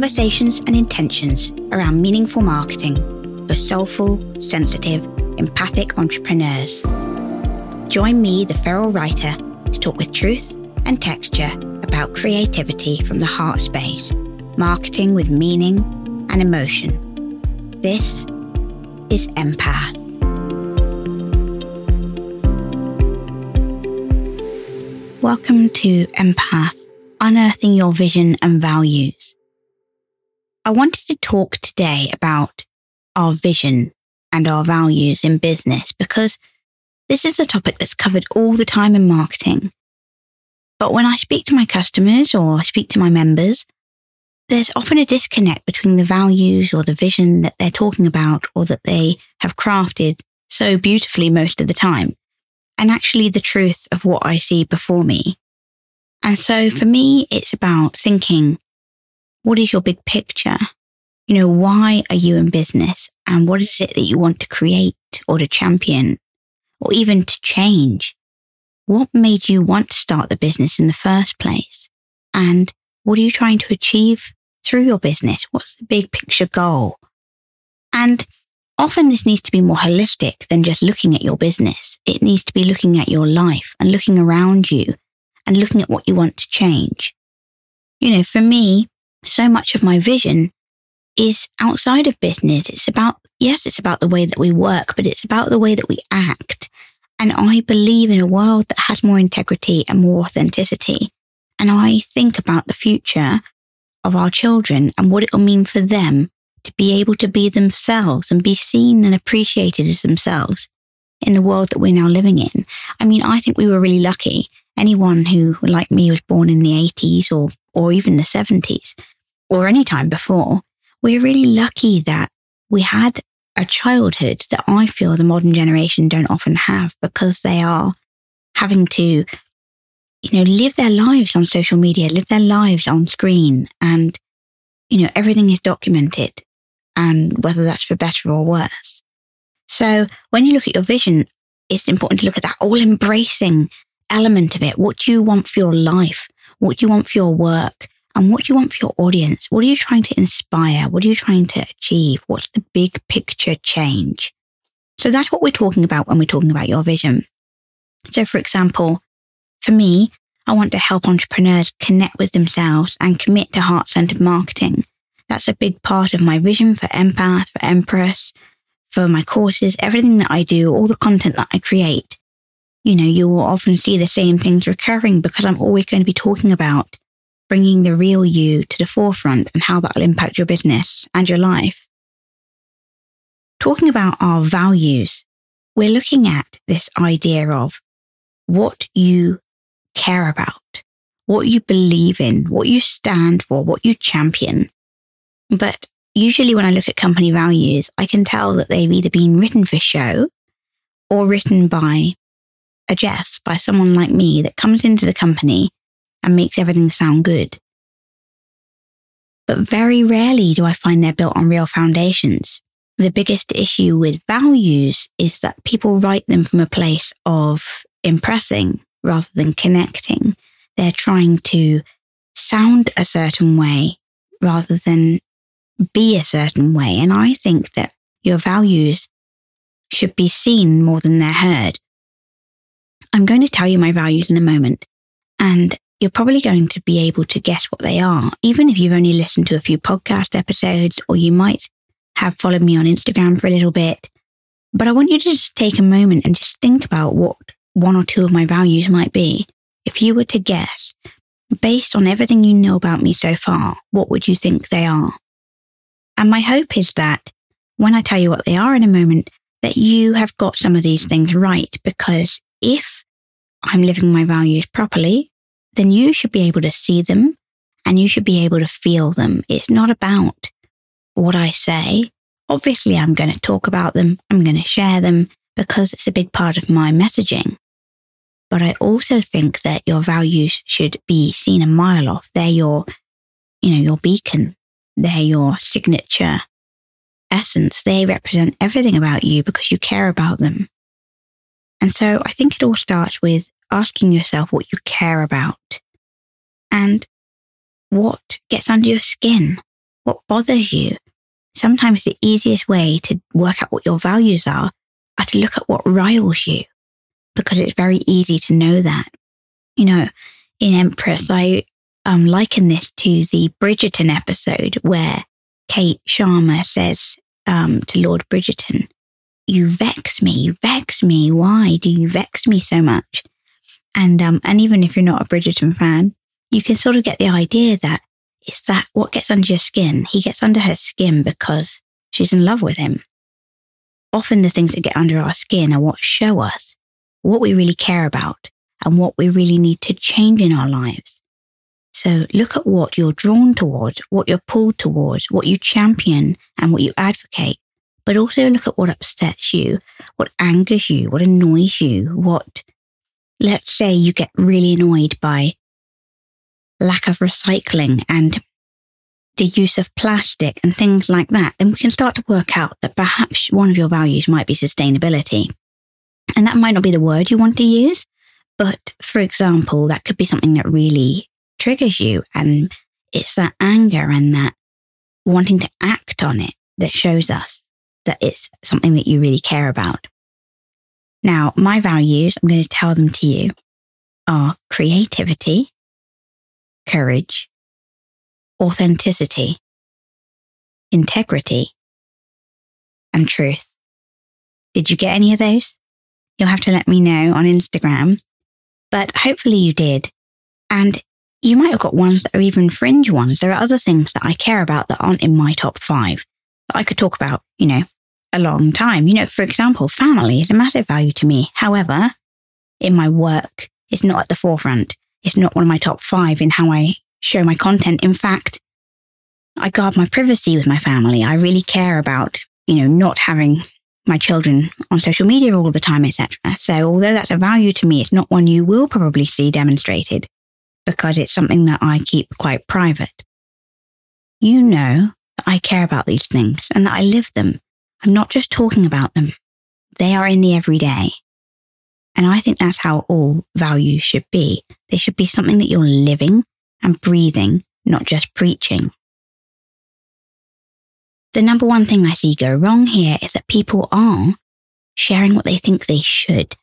conversations and intentions around meaningful marketing for soulful, sensitive, empathic entrepreneurs. Join me, the feral writer, to talk with truth and texture about creativity from the heart space, marketing with meaning and emotion. This is Empath. Welcome to Empath, unearthing your vision and values. I wanted to talk today about our vision and our values in business because this is a topic that's covered all the time in marketing. But when I speak to my customers or I speak to my members, there's often a disconnect between the values or the vision that they're talking about or that they have crafted so beautifully most of the time and actually the truth of what I see before me. And so for me, it's about thinking, what is your big picture? You know, why are you in business and what is it that you want to create or to champion or even to change? What made you want to start the business in the first place? And what are you trying to achieve through your business? What's the big picture goal? And Often this needs to be more holistic than just looking at your business. It needs to be looking at your life and looking around you and looking at what you want to change. You know, for me, so much of my vision is outside of business. It's about, yes, it's about the way that we work, but it's about the way that we act. And I believe in a world that has more integrity and more authenticity. And I think about the future of our children and what it will mean for them to be able to be themselves and be seen and appreciated as themselves in the world that we're now living in. I mean, I think we were really lucky. Anyone who, like me, was born in the 80s or, or even the 70s or any time before, we're really lucky that we had a childhood that I feel the modern generation don't often have because they are having to, you know, live their lives on social media, live their lives on screen and, you know, everything is documented and whether that's for better or worse. So when you look at your vision, it's important to look at that all embracing element of it. What do you want for your life? What do you want for your work? And what do you want for your audience? What are you trying to inspire? What are you trying to achieve? What's the big picture change? So that's what we're talking about when we're talking about your vision. So for example, for me, I want to help entrepreneurs connect with themselves and commit to heart centered marketing. That's a big part of my vision for Empath, for Empress, for my courses, everything that I do, all the content that I create. You know, you will often see the same things recurring because I'm always going to be talking about bringing the real you to the forefront and how that'll impact your business and your life. Talking about our values, we're looking at this idea of what you care about, what you believe in, what you stand for, what you champion. But usually when I look at company values, I can tell that they've either been written for show or written by a Jess, by someone like me that comes into the company and makes everything sound good. But very rarely do I find they're built on real foundations. The biggest issue with values is that people write them from a place of impressing rather than connecting. They're trying to sound a certain way rather than be a certain way. And I think that your values should be seen more than they're heard. I'm going to tell you my values in a moment, and you're probably going to be able to guess what they are, even if you've only listened to a few podcast episodes, or you might have followed me on Instagram for a little bit. But I want you to just take a moment and just think about what one or two of my values might be. If you were to guess, based on everything you know about me so far, what would you think they are? And my hope is that when I tell you what they are in a moment, that you have got some of these things right. Because if I'm living my values properly, then you should be able to see them and you should be able to feel them. It's not about what I say. Obviously, I'm going to talk about them. I'm going to share them because it's a big part of my messaging. But I also think that your values should be seen a mile off. They're your, you know, your beacon. They're your signature essence. They represent everything about you because you care about them. And so I think it all starts with asking yourself what you care about and what gets under your skin. what bothers you. Sometimes the easiest way to work out what your values are are to look at what riles you because it's very easy to know that. You know, in Empress, I um, liken this to the Bridgerton episode where Kate Sharma says um, to Lord Bridgerton, You vex me, you vex me. Why do you vex me so much? And, um, and even if you're not a Bridgerton fan, you can sort of get the idea that it's that what gets under your skin. He gets under her skin because she's in love with him. Often the things that get under our skin are what show us what we really care about and what we really need to change in our lives. So look at what you're drawn towards, what you're pulled towards, what you champion and what you advocate. But also look at what upsets you, what angers you, what annoys you, what, let's say you get really annoyed by lack of recycling and the use of plastic and things like that, then we can start to work out that perhaps one of your values might be sustainability. And that might not be the word you want to use, but for example, that could be something that really triggers you. And it's that anger and that wanting to act on it that shows us that it's something that you really care about. Now, my values, I'm going to tell them to you, are creativity, courage, authenticity, integrity, and truth. Did you get any of those? You'll have to let me know on Instagram, but hopefully you did. And you might have got ones that are even fringe ones. There are other things that I care about that aren't in my top five that I could talk about, you know, a long time. You know, for example, family is a massive value to me. However, in my work, it's not at the forefront. It's not one of my top five in how I show my content. In fact, I guard my privacy with my family. I really care about, you know, not having my children on social media all the time, etc. So although that's a value to me, it's not one you will probably see demonstrated because it's something that I keep quite private. You know that I care about these things and that I live them. I'm not just talking about them. They are in the everyday. And I think that's how all values should be. They should be something that you're living and breathing, not just preaching. The number one thing I see go wrong here is that people are sharing what they think they should.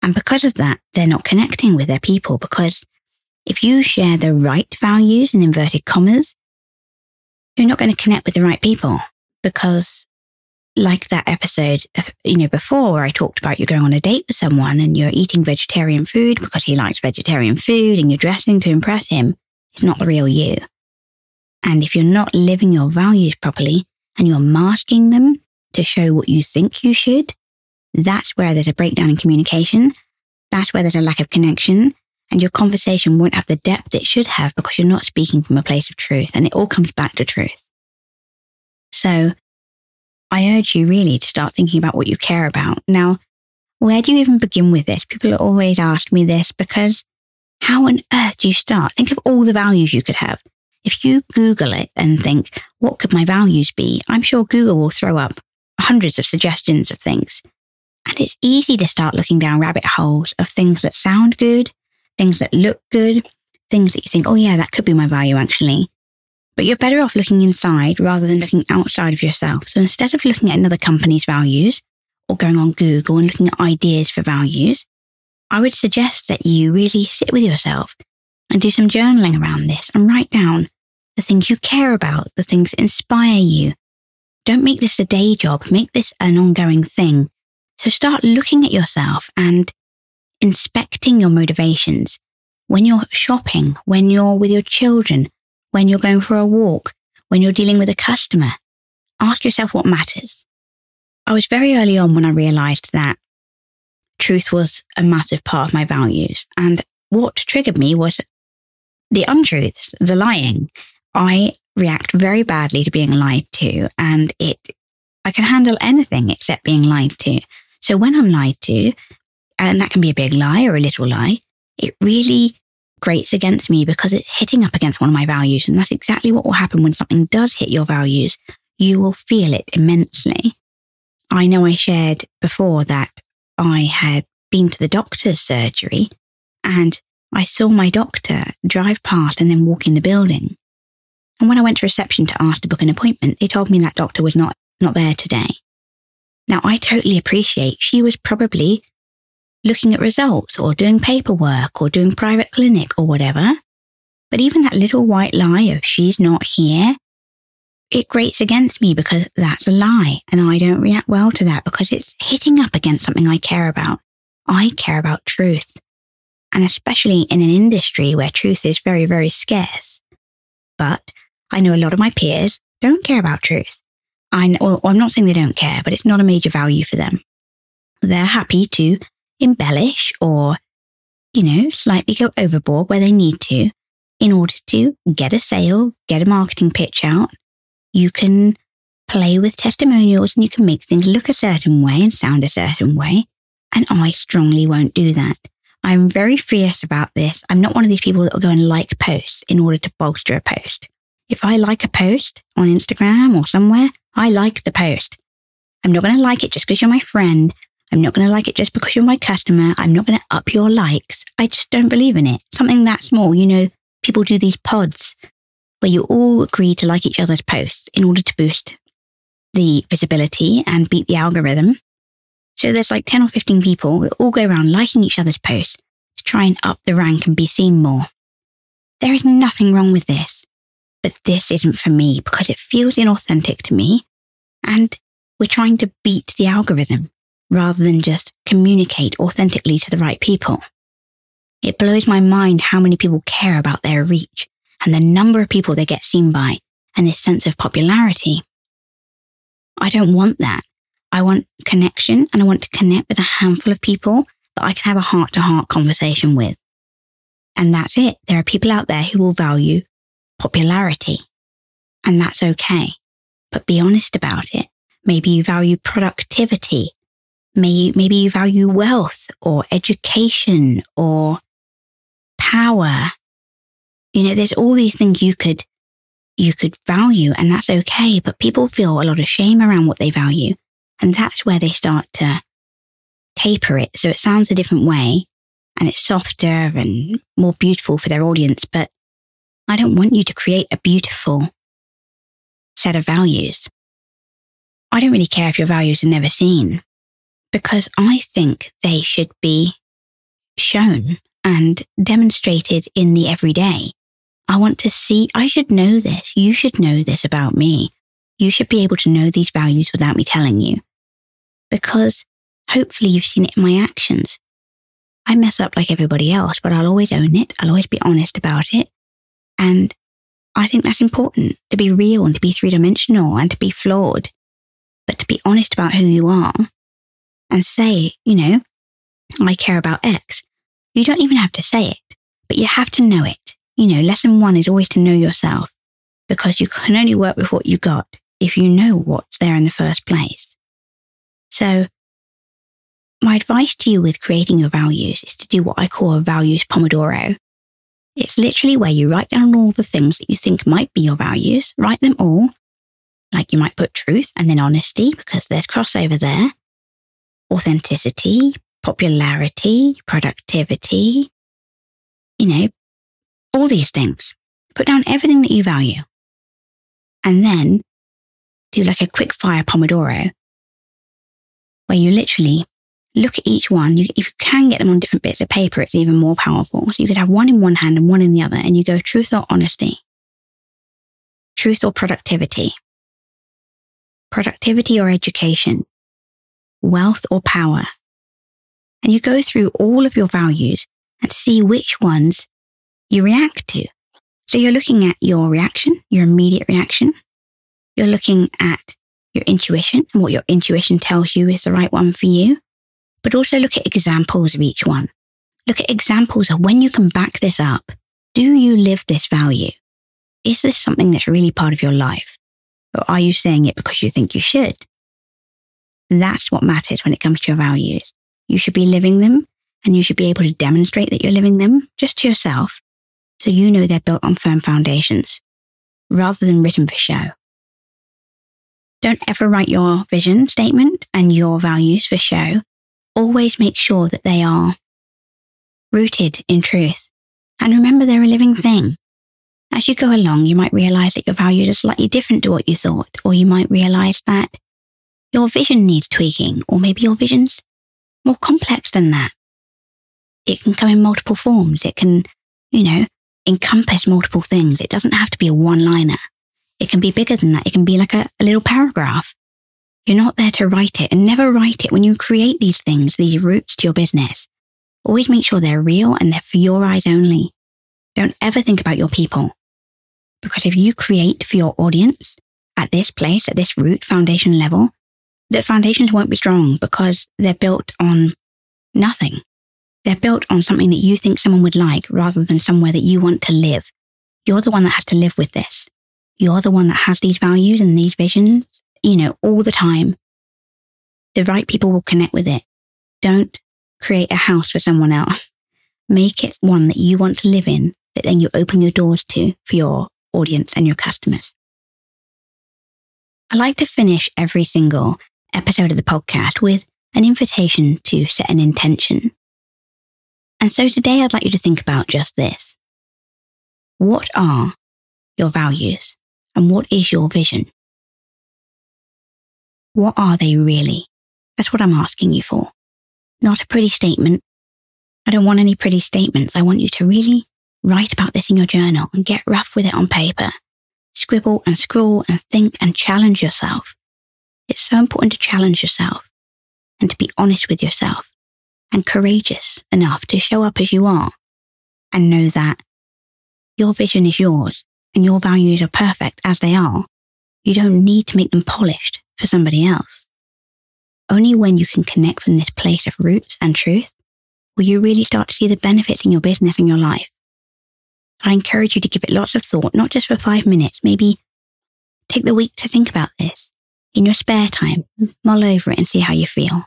And because of that, they're not connecting with their people because if you share the right values in inverted commas, you're not going to connect with the right people because like that episode, you know, before where I talked about you're going on a date with someone and you're eating vegetarian food because he likes vegetarian food and you're dressing to impress him, it's not the real you. And if you're not living your values properly and you're masking them to show what you think you should, that's where there's a breakdown in communication. That's where there's a lack of connection and your conversation won't have the depth it should have because you're not speaking from a place of truth and it all comes back to truth. So I urge you really to start thinking about what you care about. Now, where do you even begin with this? People always ask me this because how on earth do you start? Think of all the values you could have. If you Google it and think, what could my values be? I'm sure Google will throw up hundreds of suggestions of things. And it's easy to start looking down rabbit holes of things that sound good, things that look good, things that you think, oh yeah, that could be my value actually. But you're better off looking inside rather than looking outside of yourself. So instead of looking at another company's values or going on Google and looking at ideas for values, I would suggest that you really sit with yourself and do some journaling around this and write down the things you care about, the things that inspire you. Don't make this a day job. Make this an ongoing thing. So start looking at yourself and inspecting your motivations when you're shopping, when you're with your children, when you're going for a walk, when you're dealing with a customer. Ask yourself what matters. I was very early on when I realized that truth was a massive part of my values. And what triggered me was the untruths, the lying. I react very badly to being lied to and it, I can handle anything except being lied to. So when I'm lied to, and that can be a big lie or a little lie, it really grates against me because it's hitting up against one of my values. And that's exactly what will happen when something does hit your values. You will feel it immensely. I know I shared before that I had been to the doctor's surgery and I saw my doctor drive past and then walk in the building. And when I went to reception to ask to book an appointment, they told me that doctor was not, not there today. Now, I totally appreciate she was probably looking at results or doing paperwork or doing private clinic or whatever. But even that little white lie of she's not here, it grates against me because that's a lie. And I don't react well to that because it's hitting up against something I care about. I care about truth. And especially in an industry where truth is very, very scarce. But I know a lot of my peers don't care about truth. I or I'm not saying they don't care, but it's not a major value for them. They're happy to embellish or, you know, slightly go overboard where they need to in order to get a sale, get a marketing pitch out. You can play with testimonials and you can make things look a certain way and sound a certain way. And I strongly won't do that. I'm very fierce about this. I'm not one of these people that will go and like posts in order to bolster a post. If I like a post on Instagram or somewhere, I like the post. I'm not going to like it just because you're my friend. I'm not going to like it just because you're my customer. I'm not going to up your likes. I just don't believe in it. Something that small, you know, people do these pods where you all agree to like each other's posts in order to boost the visibility and beat the algorithm. So there's like 10 or 15 people that all go around liking each other's posts to try and up the rank and be seen more. There is nothing wrong with this, but this isn't for me because it feels inauthentic to me and we're trying to beat the algorithm rather than just communicate authentically to the right people. It blows my mind how many people care about their reach and the number of people they get seen by and this sense of popularity. I don't want that. I want connection and I want to connect with a handful of people that I can have a heart to heart conversation with. And that's it. There are people out there who will value popularity and that's okay. But be honest about it. Maybe you value productivity May, maybe you value wealth or education or power. You know, there's all these things you could, you could value and that's okay. But people feel a lot of shame around what they value. And that's where they start to taper it. So it sounds a different way and it's softer and more beautiful for their audience. But I don't want you to create a beautiful set of values. I don't really care if your values are never seen because I think they should be shown and demonstrated in the everyday. I want to see, I should know this. You should know this about me. You should be able to know these values without me telling you. Because hopefully you've seen it in my actions. I mess up like everybody else, but I'll always own it. I'll always be honest about it. And I think that's important to be real and to be three dimensional and to be flawed, but to be honest about who you are and say, you know, I care about X. You don't even have to say it, but you have to know it. You know, lesson one is always to know yourself because you can only work with what you got if you know what's there in the first place. So my advice to you with creating your values is to do what I call a values Pomodoro. It's literally where you write down all the things that you think might be your values, write them all. Like you might put truth and then honesty because there's crossover there authenticity, popularity, productivity, you know, all these things. Put down everything that you value. And then do like a quick fire Pomodoro where you literally look at each one. You, if you can get them on different bits of paper, it's even more powerful. So you could have one in one hand and one in the other, and you go truth or honesty, truth or productivity, productivity or education, wealth, or power. And you go through all of your values and see which ones you react to. So you're looking at your reaction, your immediate reaction. You're looking at your intuition and what your intuition tells you is the right one for you. But also look at examples of each one. Look at examples of when you can back this up. Do you live this value? Is this something that's really part of your life? Or are you saying it because you think you should? That's what matters when it comes to your values. You should be living them and you should be able to demonstrate that you're living them just to yourself so you know they're built on firm foundations rather than written for show. Don't ever write your vision statement and your values for show. Always make sure that they are rooted in truth. And remember, they're a living thing. As you go along, you might realize that your values are slightly different to what you thought, or you might realize that your vision needs tweaking, or maybe your vision's more complex than that. It can come in multiple forms. It can, you know, encompass multiple things. It doesn't have to be a one liner. It can be bigger than that. It can be like a, a little paragraph. You're not there to write it and never write it when you create these things, these routes to your business. Always make sure they're real and they're for your eyes only. Don't ever think about your people. Because if you create for your audience at this place, at this root foundation level, the foundations won't be strong because they're built on nothing. They're built on something that you think someone would like rather than somewhere that you want to live. You're the one that has to live with this you're the one that has these values and these visions, you know, all the time. The right people will connect with it. Don't create a house for someone else. Make it one that you want to live in, that then you open your doors to for your audience and your customers. I like to finish every single episode of the podcast with an invitation to set an intention. And so today I'd like you to think about just this. What are your values? And what is your vision? What are they really? That's what I'm asking you for. Not a pretty statement. I don't want any pretty statements. I want you to really write about this in your journal and get rough with it on paper. Scribble and scroll and think and challenge yourself. It's so important to challenge yourself and to be honest with yourself and courageous enough to show up as you are and know that your vision is yours and your values are perfect as they are, you don't need to make them polished for somebody else. Only when you can connect from this place of roots and truth will you really start to see the benefits in your business and your life. I encourage you to give it lots of thought, not just for five minutes, maybe take the week to think about this. In your spare time, mull over it and see how you feel.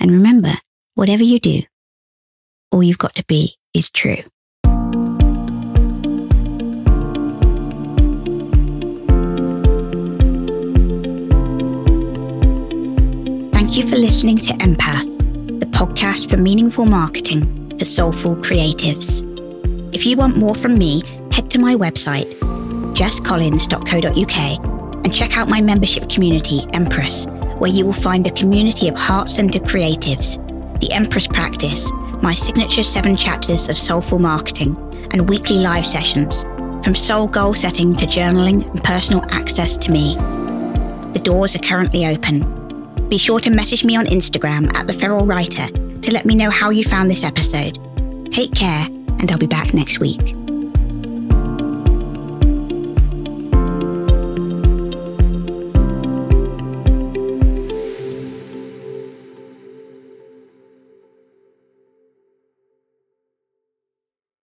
And remember, whatever you do, all you've got to be is true. Thank you for listening to Empath, the podcast for meaningful marketing for soulful creatives. If you want more from me, head to my website, jesscollins.co.uk, and check out my membership community, Empress, where you will find a community of heart centered creatives, the Empress Practice, my signature seven chapters of soulful marketing, and weekly live sessions, from soul goal setting to journaling and personal access to me. The doors are currently open be sure to message me on Instagram at The Feral Writer to let me know how you found this episode. Take care, and I'll be back next week.